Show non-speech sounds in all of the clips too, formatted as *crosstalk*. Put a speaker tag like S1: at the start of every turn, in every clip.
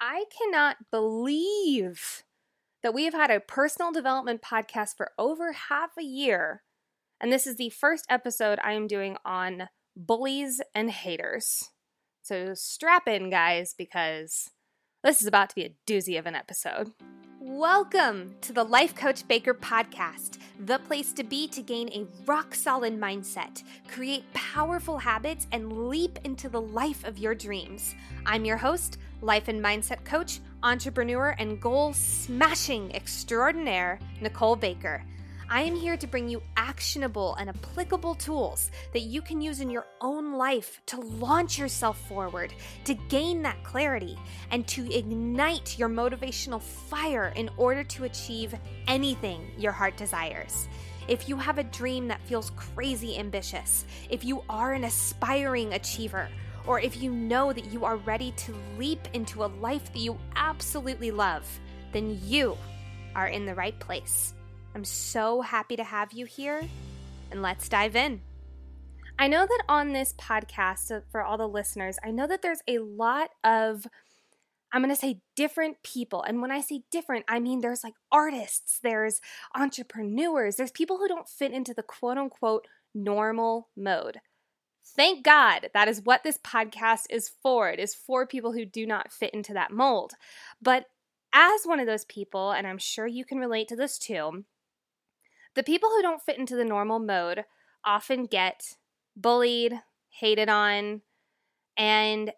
S1: I cannot believe that we have had a personal development podcast for over half a year. And this is the first episode I am doing on bullies and haters. So strap in, guys, because this is about to be a doozy of an episode. Welcome to the Life Coach Baker podcast, the place to be to gain a rock solid mindset, create powerful habits, and leap into the life of your dreams. I'm your host, life and mindset coach, entrepreneur, and goal smashing extraordinaire, Nicole Baker. I am here to bring you actionable and applicable tools that you can use in your own life to launch yourself forward, to gain that clarity, and to ignite your motivational fire in order to achieve anything your heart desires. If you have a dream that feels crazy ambitious, if you are an aspiring achiever, or if you know that you are ready to leap into a life that you absolutely love, then you are in the right place. I'm so happy to have you here, and let's dive in. I know that on this podcast, for all the listeners, I know that there's a lot of, I'm going to say different people. And when I say different, I mean there's like artists, there's entrepreneurs, there's people who don't fit into the quote unquote normal mode. Thank God that is what this podcast is for. It is for people who do not fit into that mold. But as one of those people, and I'm sure you can relate to this too, the people who don't fit into the normal mode often get bullied, hated on, and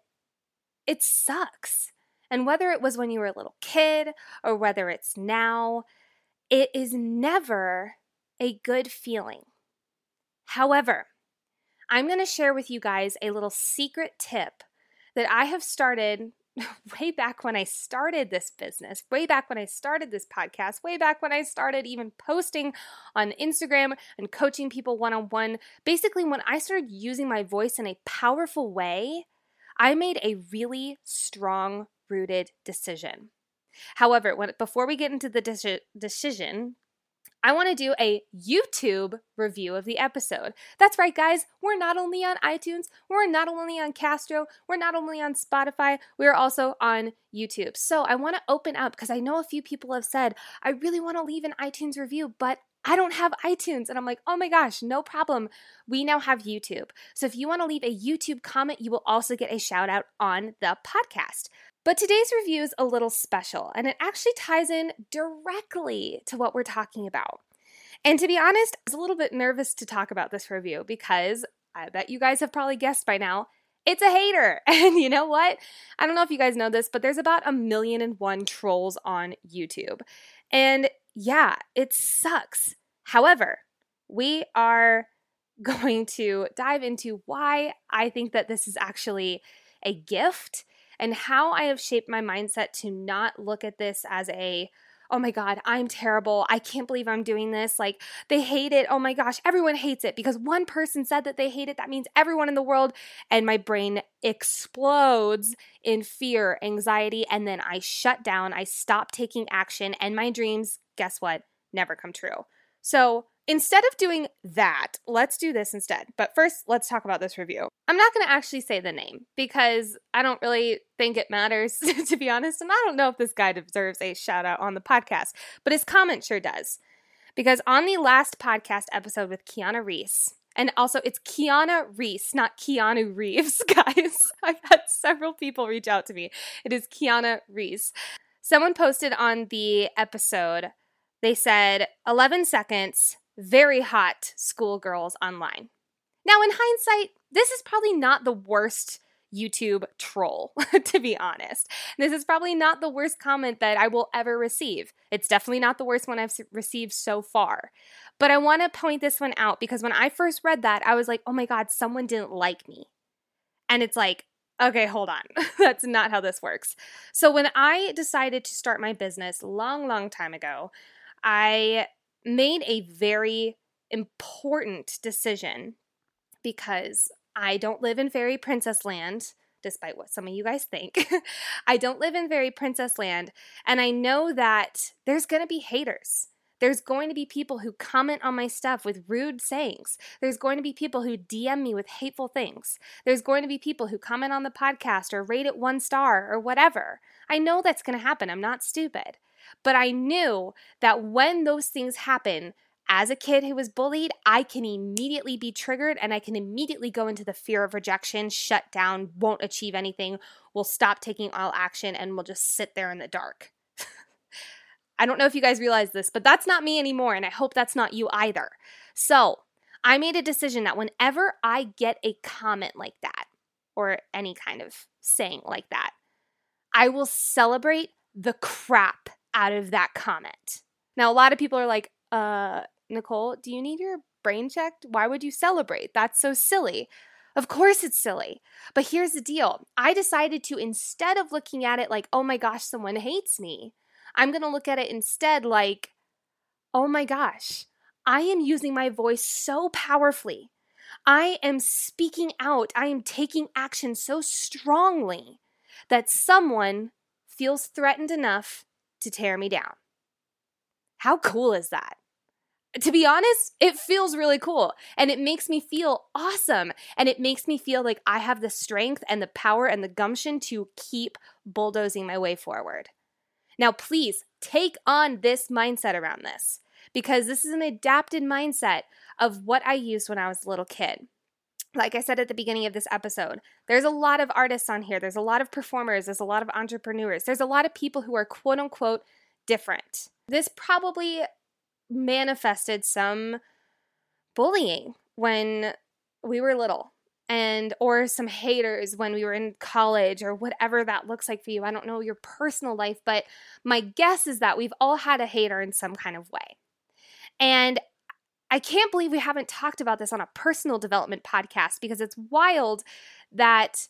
S1: it sucks. And whether it was when you were a little kid or whether it's now, it is never a good feeling. However, I'm going to share with you guys a little secret tip that I have started *laughs* way back when I started this business, way back when I started this podcast, way back when I started even posting on Instagram and coaching people one on one. Basically, when I started using my voice in a powerful way, I made a really strong rooted decision. However, when before we get into the de- decision, I want to do a YouTube review of the episode. That's right, guys. We're not only on iTunes, we're not only on Castro, we're not only on Spotify, we're also on YouTube. So I want to open up because I know a few people have said, I really want to leave an iTunes review, but I don't have iTunes. And I'm like, oh my gosh, no problem. We now have YouTube. So if you want to leave a YouTube comment, you will also get a shout out on the podcast. But today's review is a little special, and it actually ties in directly to what we're talking about. And to be honest, I was a little bit nervous to talk about this review because I bet you guys have probably guessed by now, it's a hater. *laughs* And you know what? I don't know if you guys know this, but there's about a million and one trolls on YouTube. And yeah, it sucks. However, we are *laughs* going to dive into why I think that this is actually a gift and how I have shaped my mindset to not look at this as a, oh my God, I'm terrible. I can't believe I'm doing this. Like, they hate it. Oh my gosh, everyone hates it because one person said that they hate it. That means everyone in the world. And my brain explodes in fear, anxiety, and then I shut down. I stop taking action, and my dreams, guess what? Never come true. So, Instead of doing that, let's do this instead. But first, let's talk about this review. I'm not going to actually say the name because I don't really think it matters, *laughs* to be honest. And I don't know if this guy deserves a shout out on the podcast, but his comment sure does. Because on the last podcast episode with Kiana Reese, and also it's Kiana Reese, not Keanu Reeves, *laughs* guys. *laughs* I've had several people reach out to me. It is Kiana Reese. Someone posted on the episode, they said 11 seconds very hot schoolgirls online. Now, in hindsight, this is probably not the worst YouTube troll, *laughs* to be honest. This is probably not the worst comment that I will ever receive. It's definitely not the worst one I've received so far. But I want to point this one out because when I first read that, I was like, oh my God, someone didn't like me. And it's like, okay, hold on. *laughs* That's not how this works. So when I decided to start my business long, long time ago, I made a very important decision because I don't live in fairy princess land, despite what some of you guys think. *laughs* I don't live in fairy princess land, and I know that there's going to be haters. There's going to be people who comment on my stuff with rude sayings. There's going to be people who DM me with hateful things. There's going to be people who comment on the podcast or rate it one star or whatever. I know that's going to happen. I'm not stupid. But I knew that when those things happen, as a kid who was bullied, I can immediately be triggered and I can immediately go into the fear of rejection, shut down, won't achieve anything, will stop taking all action, and will just sit there in the dark. *laughs* I don't know if you guys realize this, but that's not me anymore, and I hope that's not you either. So I made a decision that whenever I get a comment like that, or any kind of saying like that, I will celebrate the crap out of that comment. Now, a lot of people are like, uh, Nicole, do you need your brain checked? Why would you celebrate? That's so silly. Of course it's silly. But here's the deal I decided to, instead of looking at it like, oh my gosh, someone hates me, I'm going to look at it instead like, oh my gosh, I am using my voice so powerfully. I am speaking out. I am taking action so strongly that someone feels threatened enough to tear me down. How cool is that? To be honest, it feels really cool and it makes me feel awesome. And it makes me feel like I have the strength and the power and the gumption to keep bulldozing my way forward. Now, please take on this mindset around this because this is an adapted mindset of what I used when I was a little kid. Like I said at the beginning of this episode, there's a lot of artists on here. There's a lot of performers. There's a lot of entrepreneurs. There's a lot of people who are quote unquote different. This probably manifested some bullying when we were little and or some haters when we were in college or whatever that looks like for you. I don't know your personal life, but my guess is that we've all had a hater in some kind of way. And I can't believe we haven't talked about this on a personal development podcast because it's wild that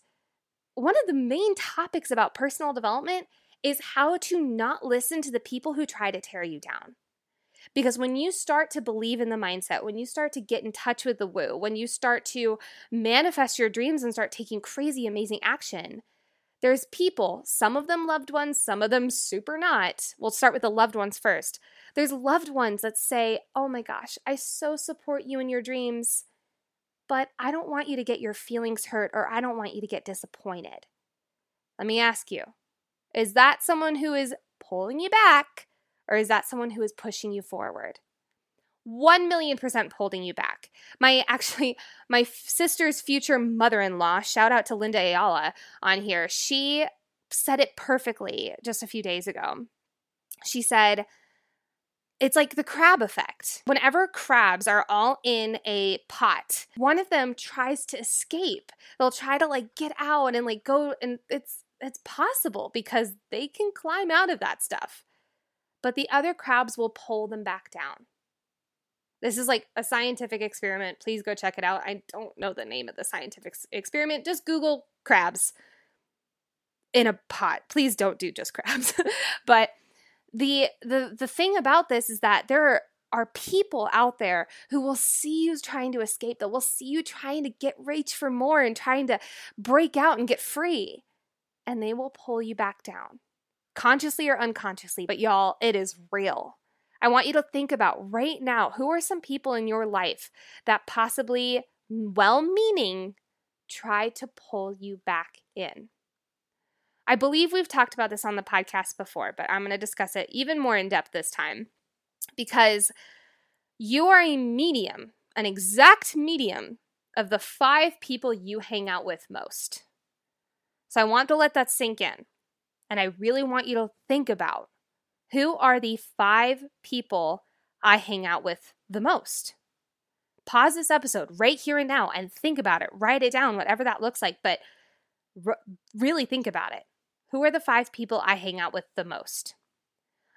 S1: one of the main topics about personal development is how to not listen to the people who try to tear you down. Because when you start to believe in the mindset, when you start to get in touch with the woo, when you start to manifest your dreams and start taking crazy, amazing action, there's people, some of them loved ones, some of them super not. We'll start with the loved ones first. There's loved ones that say, Oh my gosh, I so support you in your dreams, but I don't want you to get your feelings hurt or I don't want you to get disappointed. Let me ask you is that someone who is pulling you back or is that someone who is pushing you forward? 1 million percent holding you back. My actually, my sister's future mother in law, shout out to Linda Ayala on here, she said it perfectly just a few days ago. She said, it's like the crab effect. Whenever crabs are all in a pot, one of them tries to escape. They'll try to like get out and like go and it's it's possible because they can climb out of that stuff but the other crabs will pull them back down. This is like a scientific experiment. Please go check it out. I don't know the name of the scientific experiment. Just Google crabs in a pot. Please don't do just crabs. *laughs* but the the the thing about this is that there are people out there who will see you trying to escape, that will see you trying to get reach for more and trying to break out and get free, and they will pull you back down consciously or unconsciously, but y'all, it is real. I want you to think about right now who are some people in your life that possibly, well meaning, try to pull you back in. I believe we've talked about this on the podcast before, but I'm going to discuss it even more in depth this time because you are a medium, an exact medium of the five people you hang out with most. So I want to let that sink in. And I really want you to think about who are the five people I hang out with the most. Pause this episode right here and now and think about it. Write it down, whatever that looks like, but really think about it. Who are the five people I hang out with the most?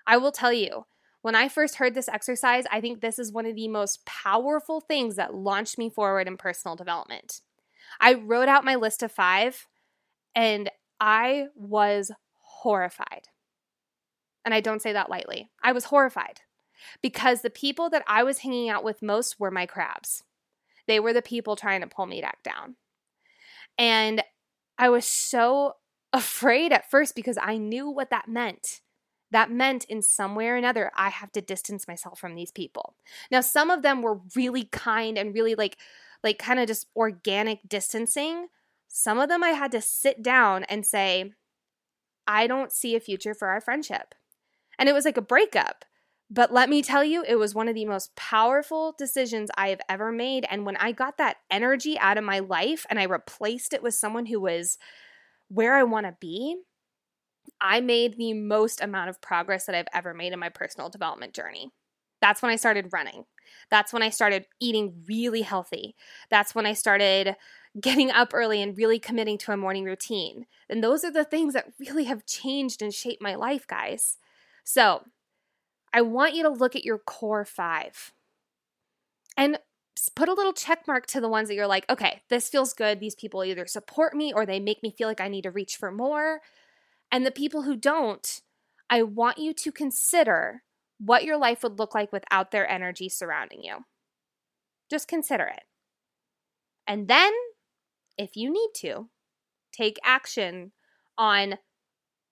S1: I will tell you, when I first heard this exercise, I think this is one of the most powerful things that launched me forward in personal development. I wrote out my list of five and I was horrified. And I don't say that lightly. I was horrified because the people that I was hanging out with most were my crabs. They were the people trying to pull me back down. And I was so afraid at first because I knew what that meant. that meant in some way or another, I have to distance myself from these people. Now, some of them were really kind and really like, like kind of just organic distancing. Some of them I had to sit down and say, I don't see a future for our friendship. And it was like a breakup. But let me tell you, it was one of the most powerful decisions I have ever made. And when I got that energy out of my life and I replaced it with someone who was where I want to be, I made the most amount of progress that I've ever made in my personal development journey. That's when I started running. That's when I started eating really healthy. That's when I started getting up early and really committing to a morning routine. And those are the things that really have changed and shaped my life, guys. So, I want you to look at your core five and put a little check mark to the ones that you're like, okay, this feels good. These people either support me or they make me feel like I need to reach for more. And the people who don't, I want you to consider what your life would look like without their energy surrounding you. Just consider it. And then, if you need to, take action on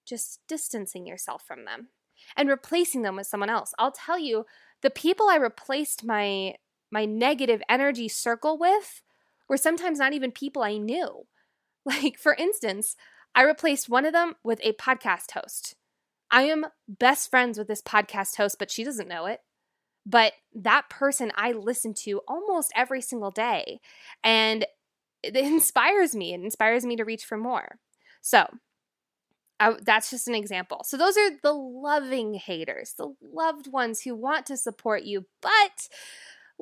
S1: just distancing yourself from them and replacing them with someone else. I'll tell you, the people I replaced my my negative energy circle with were sometimes not even people I knew. *laughs* Like for instance, I replaced one of them with a podcast host. I am best friends with this podcast host, but she doesn't know it. But that person I listen to almost every single day. And it *laughs* inspires me. It inspires me to reach for more. So I, that's just an example. So, those are the loving haters, the loved ones who want to support you, but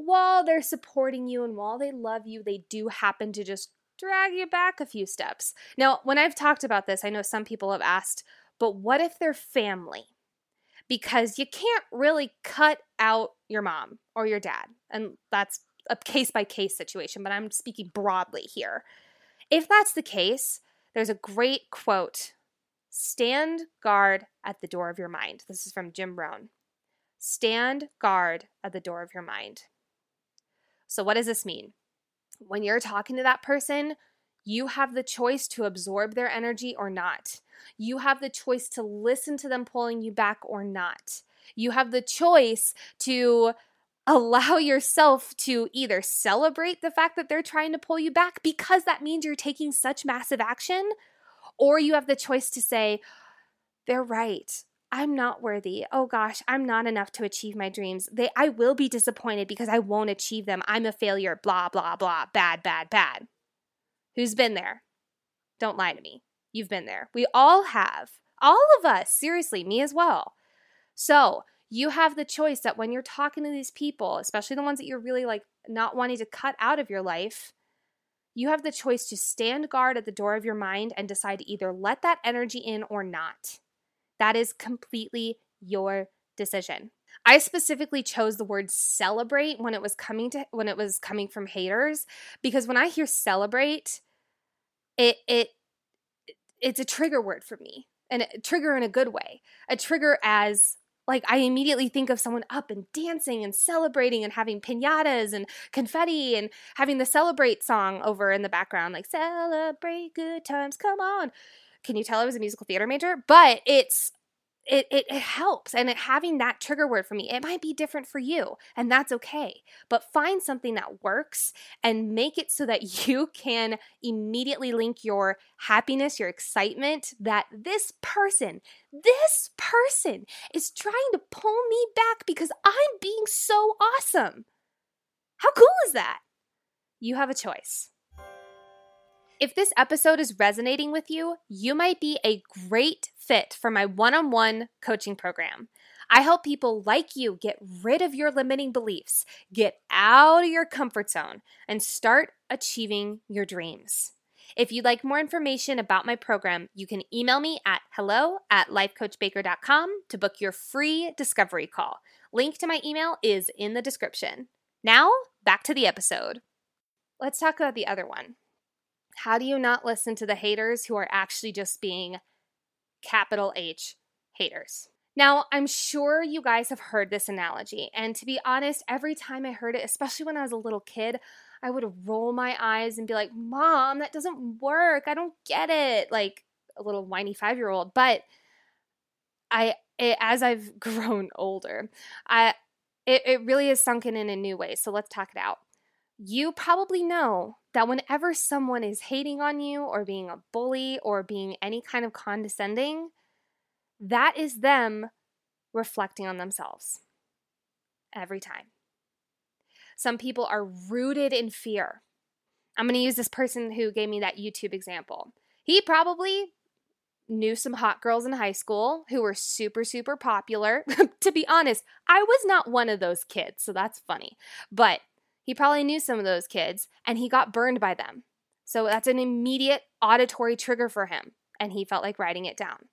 S1: while they're supporting you and while they love you, they do happen to just drag you back a few steps. Now, when I've talked about this, I know some people have asked, but what if they're family? Because you can't really cut out your mom or your dad. And that's a case by case situation, but I'm speaking broadly here. If that's the case, there's a great quote Stand guard at the door of your mind. This is from Jim Rohn. Stand guard at the door of your mind. So, what does this mean? When you're talking to that person, you have the choice to absorb their energy or not. You have the choice to listen to them pulling you back or not. You have the choice to allow yourself to either celebrate the fact that they're trying to pull you back because that means you're taking such massive action or you have the choice to say, they're right. I'm not worthy. Oh gosh, I'm not enough to achieve my dreams. They I will be disappointed because I won't achieve them. I'm a failure. Blah blah blah. Bad bad bad. Who's been there? Don't lie to me. You've been there. We all have. All of us. Seriously, me as well. So, you have the choice that when you're talking to these people, especially the ones that you're really like not wanting to cut out of your life, you have the choice to stand guard at the door of your mind and decide to either let that energy in or not. That is completely your decision. I specifically chose the word celebrate when it was coming to when it was coming from haters because when I hear celebrate it it it's a trigger word for me and a trigger in a good way. A trigger as like I immediately think of someone up and dancing and celebrating and having pinatas and confetti and having the celebrate song over in the background, like celebrate good times, come on. Can you tell I was a musical theater major? But it's it, it, it helps and it, having that trigger word for me it might be different for you and that's okay. But find something that works and make it so that *laughs* you can immediately link your happiness your excitement that this person this person is trying to pull me back because i'm being so awesome. How cool is that? You have a choice if this episode is resonating with you, you might be a great fit for my one on one coaching program. I help people like you get rid of your limiting beliefs, get out of your comfort zone, and start achieving your dreams. If you'd like more information about my program, you can email me at hello at lifecoachbaker.com to book your free discovery call. Link to my email is in the description. Now, back to the episode. Let's talk about the other one. How do you not listen to the haters who are actually just being capital H haters? Now, I'm sure you guys have heard this analogy. And to be honest, every time I heard it, especially when I was a little kid, I would roll my eyes and be like, Mom, that doesn't work. I don't get it. Like a little whiny five year old. But I, it, as I've *laughs* grown older, I it, it really is sunken in in a new ways. So let's talk it out. You probably know that whenever someone is hating on you or being a bully or being any kind of condescending, that is them reflecting on themselves every time. Some people are rooted in fear. I'm going to use this person who gave me that YouTube example. He probably knew some hot girls in high school who were super, super popular. *laughs* to be honest, I was not one of those kids, so that's funny. But he probably knew some of those kids and he got burned by them. So that's an immediate auditory trigger for him, and he felt like writing it down.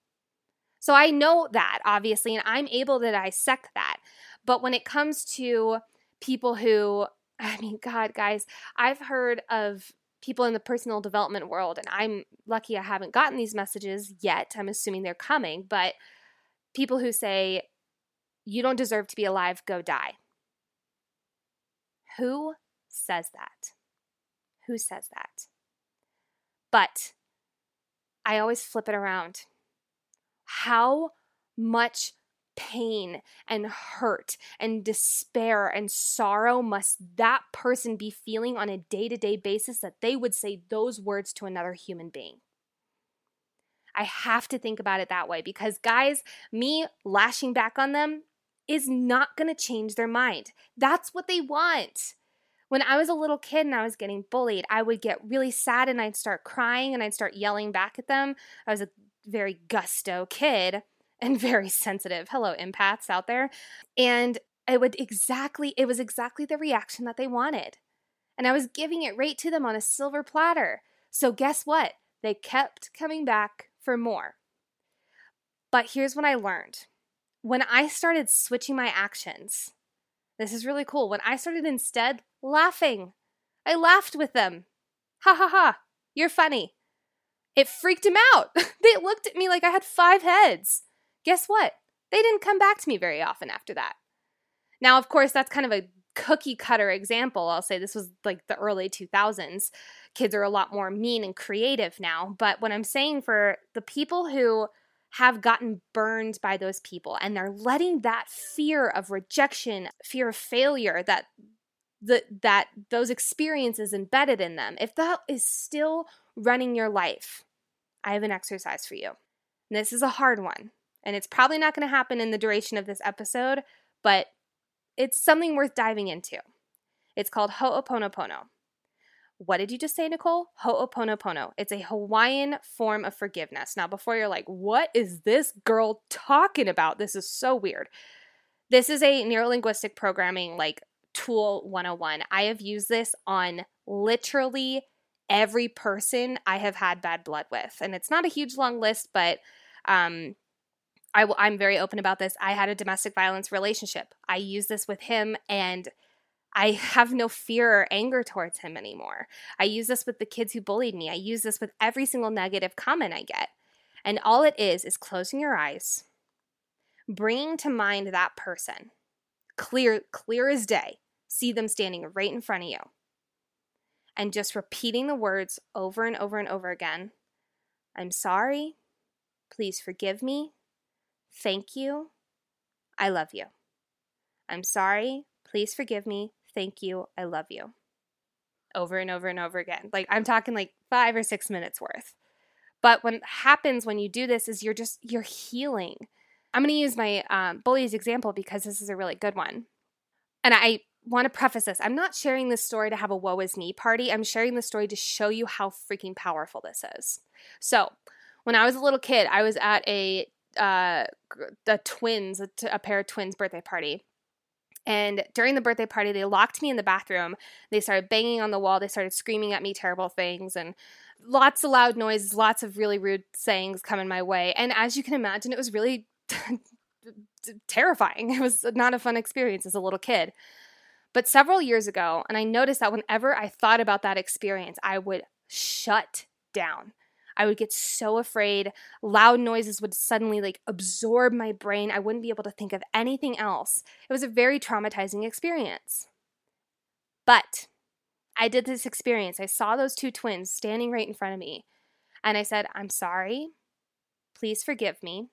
S1: So I know that, obviously, and I'm able to dissect that. But when it comes to people who, *laughs* I mean, God, guys, I've heard of people in the personal development world, and I'm lucky I haven't gotten these messages yet. I'm assuming they're coming, but people who say, you don't deserve to be alive, go die. Who says that? Who says that? But I always flip it around. How much pain and hurt and despair and sorrow must that person be feeling on a day to day basis that they would say those words to another human being? I have to think about it that way because, guys, me lashing back on them is not going to change their mind. That's what they want. When I was a little kid and I was getting bullied, I would get really sad and I'd start crying and I'd start yelling back at them. I was a very gusto kid *laughs* and very sensitive. Hello, empaths out there. And it would exactly, it was exactly the reaction that they wanted. And I was giving it right to them on a silver platter. So guess what? They kept coming back for more. But here's what I learned. When I started switching my actions, this is really cool. When I started instead laughing, I laughed with them. Ha ha ha, you're funny. It freaked him out. *laughs* they looked at me like I had five heads guess what? They didn't come back to me very often after that. Now, of course, that's kind of a cookie cutter example. I'll say this was like the early 2000s. Kids are a lot more mean and creative now. But what I'm saying for the people who have gotten burned by those people and they're letting that fear of rejection, fear of failure, that the, that those experiences embedded in them, if that is still running your life, I have an exercise for you. And this is a hard one and it's probably not going to happen in the duration of this episode, but it's something worth diving into. It's called Ho'oponopono. What did you just say, Nicole? Ho'oponopono. It's a Hawaiian form of forgiveness. Now, before you're like, what is this girl talking about? This is so weird. This is a neurolinguistic programming like tool 101. I have used this on literally every person I have had bad blood with. And it's not a huge long list, but um, I w- I'm very open about this. I had a domestic violence relationship. I use this with him and I have no fear or anger towards him anymore. I use this with the kids who bullied me. I use this with every single negative comment I get. And all it is is closing your eyes, bringing to mind that person, clear clear as day. See them standing right in front of you. And just repeating the words over and over and over again. I'm sorry. Please forgive me. Thank you. I love you. I'm sorry. Please forgive me. Thank you. I love you. Over and over and over again. Like I'm talking like five or six minutes worth. But what happens when you do this is you're just, you're healing. I'm going to use my um, example because this is a really good one. And I want to preface this I'm not sharing this story to have a woe is me party. I'm sharing the story to show you how freaking powerful this is. So, when I was a little kid, I was at a uh, the twins, a, a pair of twins birthday party. And during the birthday party, they locked me in the bathroom. They started banging on the wall. They started screaming at me terrible things and lots of loud noises, lots of really rude sayings coming my way. And as you can imagine, it was really *laughs* terrifying. It was not a fun experience as a little kid. But several years ago, and I noticed that whenever I thought about that experience, I would shut down. I would get so afraid. Loud noises would suddenly like absorb my brain. I wouldn't be able to think of anything else. It was a very traumatizing experience. But I did this experience. I saw those two twins standing right in front of me. And I said, I'm sorry. Please forgive me.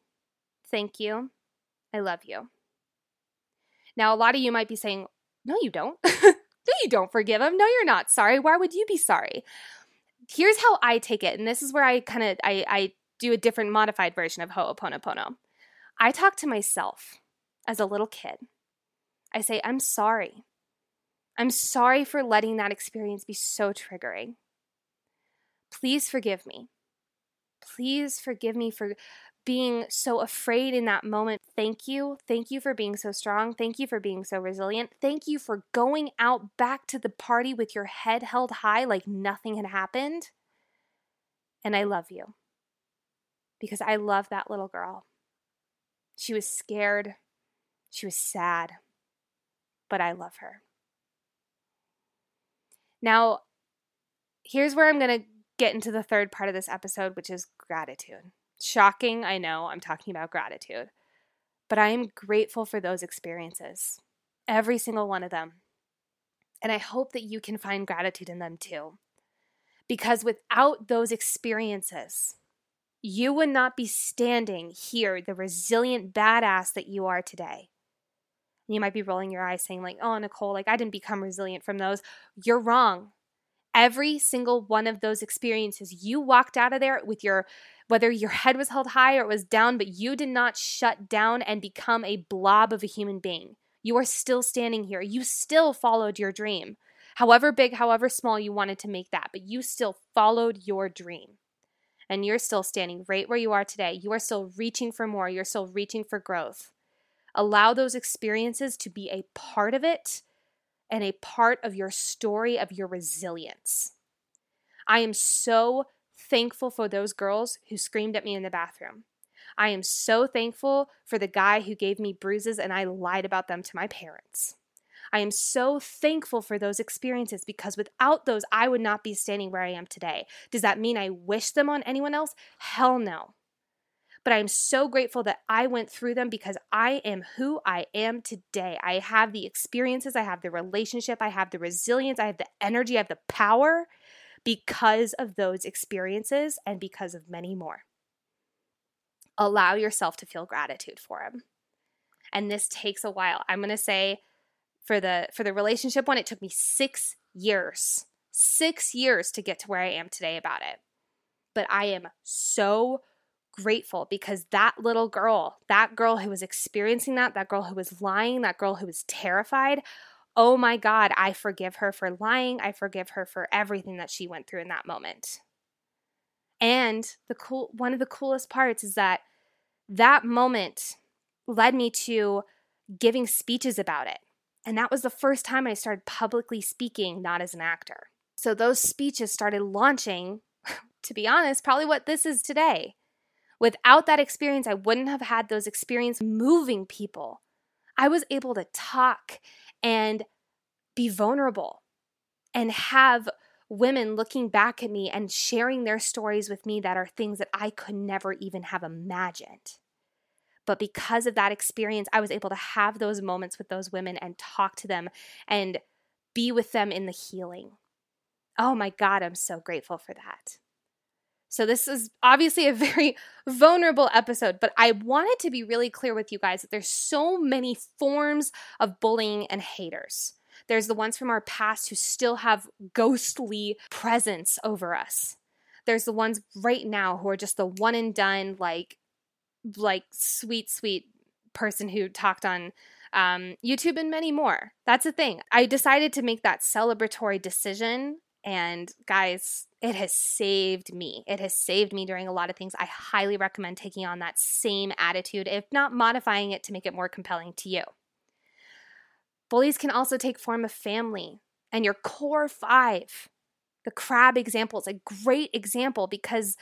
S1: Thank you. I love you. Now, a lot of you might be saying, No, you don't. *laughs* no, you don't forgive him. No, you're not sorry. Why would you be sorry? Here's how I take it. And this is where I kind of I, I do a different modified version of Ho'oponopono. I talk to myself as a little kid. I say, I'm sorry. I'm sorry for letting that experience be so triggering. Please forgive me. Please forgive me for being so afraid in that moment. Thank you. Thank you for being so strong. Thank you for being so resilient. Thank you for going out back to the party with your head held high like nothing had happened. And I love you because I love that little girl. She was scared. She was sad. But I love her. Now, here's where I'm going to get into the third part of this episode, which is gratitude. Shocking, I know, I'm talking about gratitude. But I am grateful for those experiences, every single one of them. And I hope that you can find gratitude in them too. Because without those experiences, you would not be standing here, the resilient badass that you are today. You might be rolling your eyes saying, like, oh, Nicole, like I didn't become resilient from those. You're wrong. Every single one of those experiences, you walked out of there with your whether your head was held high or it was down, but you did not shut down and become a blob of a human being. You are still standing here. You still followed your dream. However big, however small you wanted to make that, but you still followed your dream. And you're still standing right where you are today. You are still reaching for more. You're still reaching for growth. Allow those experiences to be a part of it and a part of your story of your resilience. I am so thankful for those girls who screamed at me in the bathroom. I am so thankful for the guy who gave me bruises and I lied about them to my parents. I am so thankful for those experiences because without those, I would not be standing where I am today. Does that mean I wish them on anyone else? Hell no. But I'm so grateful that I went through them because I am who I am today. I have the experiences, I have the relationship, I have the resilience, I have the energy, I have the power because of those experiences and because of many more. Allow yourself to feel gratitude for them. And this takes a while. I'm going to say for the for the relationship one it took me 6 years. 6 years to get to where I am today about it. But I am so grateful because that little girl, that girl who was experiencing that, that girl who was lying, that girl who was terrified, oh my God, I forgive her for lying. I forgive her for everything that she went through in that moment. And the cool one of the coolest parts is that that moment led me to giving speeches about it. And that was the first time I started publicly speaking, not as an actor. So those speeches started launching, *laughs* to be honest, probably what this is today. Without that experience, I wouldn't have had those experiences moving people. I was able to talk and be vulnerable and have women looking back at me and sharing their stories with me that are things that I could never even have imagined. But because of that experience, I was able to have those moments with those women and talk to them and be with them in the healing. Oh my God, I'm so grateful for that. So, this is obviously a very *laughs* vulnerable episode, but I wanted to be really clear with you guys that there's so many forms of bullying and haters. There's the ones from our past who still have ghostly presence over us. There's the ones right now who are just the one and done, like, like sweet, sweet person who talked on um, YouTube and many more. That's the thing. I decided to make that celebratory decision and guys, it has saved me. It has saved me during a lot of things. I highly recommend taking on that same attitude, if not modifying it to make it more compelling to you. Bullies can also take form of family and your core five. The crab example is a great example because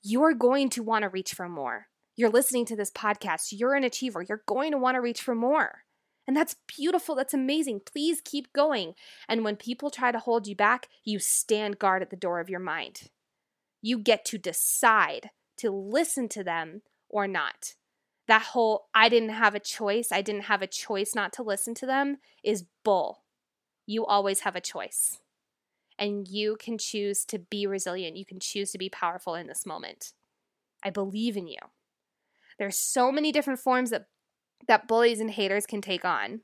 S1: you're going to want to reach for more. You're listening to this podcast, you're an achiever, you're going to want to reach for more. And that's beautiful. That's amazing. Please keep going. And when people try to hold you back, you stand guard at the door of your mind. You get to decide to listen to them or not. That whole I didn't have a choice, I didn't have a choice not to listen to them is bull. You always have a choice. And you can choose to be resilient. You can choose to be powerful in this moment. I believe in you. There's so many different forms that that bullies and haters can take on.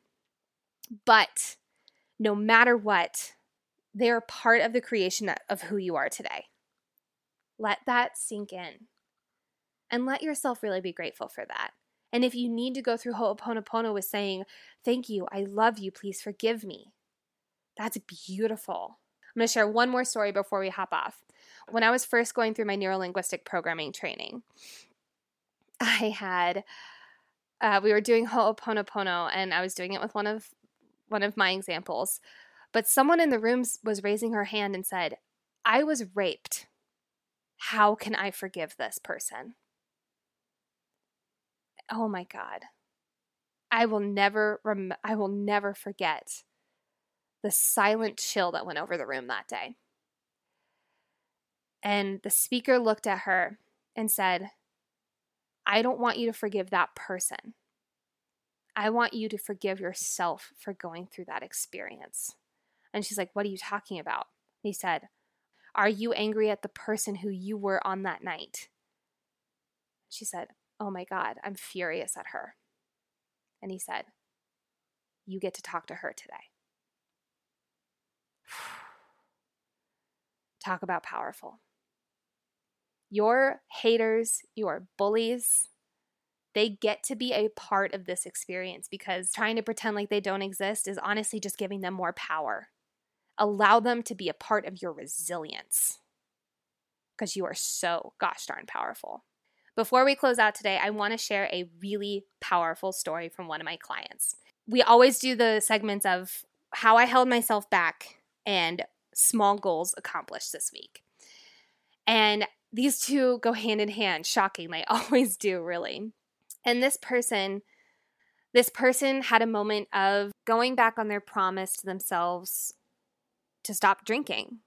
S1: But no matter what, they are part of the creation of who you are today. Let that sink in. And let yourself really be grateful for that. And if you need to go through Ho'oponopono with saying, Thank you, I love you, please forgive me, that's beautiful. I'm going to share one more story before we hop off. When I was first going through my neurolinguistic programming training, I had uh, we were doing Ho'oponopono and I was doing it with one of one of my examples. But someone in the room was raising her hand and said, I was raped. How can I forgive this person? Oh my God. I will never rem- I will never forget the silent chill that went over the room that day. And the speaker looked at her and said, I don't want you to forgive that person. I want you to forgive yourself for going through that experience. And she's like, What are you talking about? He said, Are you angry at the person who you were on that night? She said, Oh my God, I'm furious at her. And he said, You get to talk to her today. *sighs* Talk about powerful. Your haters, your bullies, they get to be a part of this experience because trying to pretend like they don't exist is honestly just giving them more power. Allow them to be a part of your resilience because you are so gosh darn powerful. Before we close out today, I want to share a really powerful story from one of my clients. We always do the segments of how I held myself back and small goals accomplished this week. And these two go hand in hand, shocking. They *laughs* always do, really. And this person, this person had a moment of going back on their promise to themselves to stop drinking.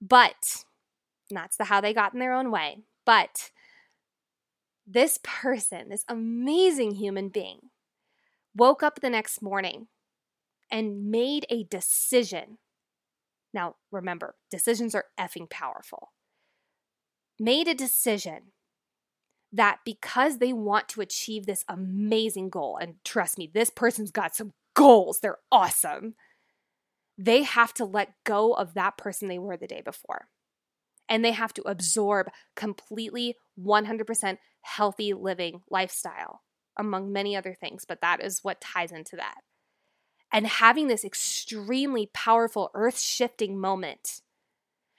S1: But that's the how they got in their own way. But this person, this amazing human being, woke up the next morning and made a decision. Now, remember, decisions are effing powerful. Made a decision that because they want to achieve this amazing goal, and trust me, this person's got some goals, they're awesome, they have to let go of that person they were the day before. And they have to absorb completely 100% healthy living lifestyle, among many other things, but that is what ties into that. And having this extremely powerful, earth shifting moment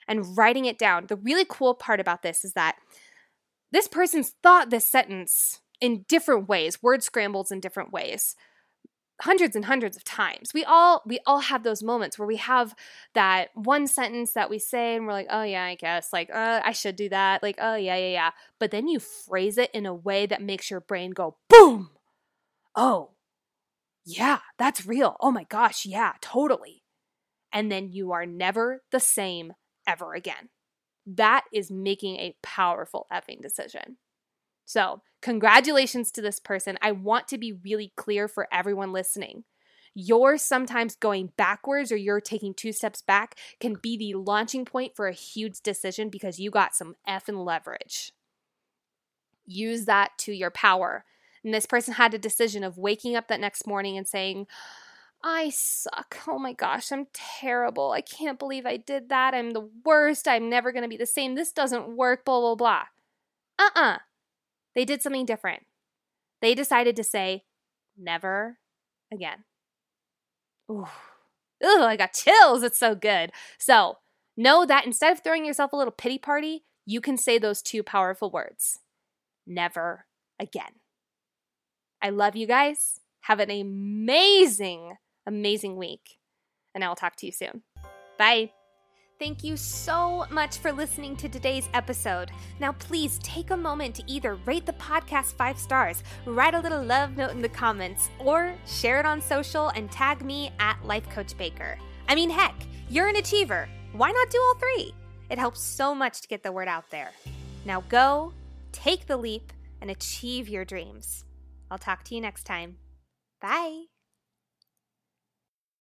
S1: and writing it down. The really cool part about this is that this person's thought this sentence in different ways, word scrambles in different ways hundreds and hundreds of times. We all we all have those moments where we have that one sentence that we say and we're like, "Oh yeah, I guess like uh, I should do that." Like, "Oh yeah, yeah, yeah." But then you phrase it in a way that makes your brain go, "Boom." Oh. Yeah, that's real. Oh my gosh, yeah, totally. And then you are never the same ever again. That is making a powerful effing decision. So, congratulations to this person. I want to be really clear for everyone listening. You're sometimes going backwards or you're taking two steps back can be the launching point for a huge decision because you got some effing leverage. Use that to your power. And this person had a decision of waking up that next morning and saying, I suck. Oh my gosh, I'm terrible. I can't believe I did that. I'm the worst. I'm never going to be the same. This doesn't work, blah, blah, blah. Uh uh-uh. uh They did something different. They decided to say, never again. Ooh. Ooh, I got chills. It's so good. So, know that instead of throwing yourself a little pity party, you can say those two powerful words never again. I love you guys. Have an amazing amazing week. And I will talk to you soon. Bye. Thank you so much for listening to today's episode. Now, please take a moment to either rate the podcast five stars, write a little love note in the comments, or share it on social and tag me at Life Coach Baker. I mean, heck, you're an achiever. Why not do all three? It helps so much to get the word out there. Now, go, take the leap, and achieve your dreams. I'll talk to you next time. Bye.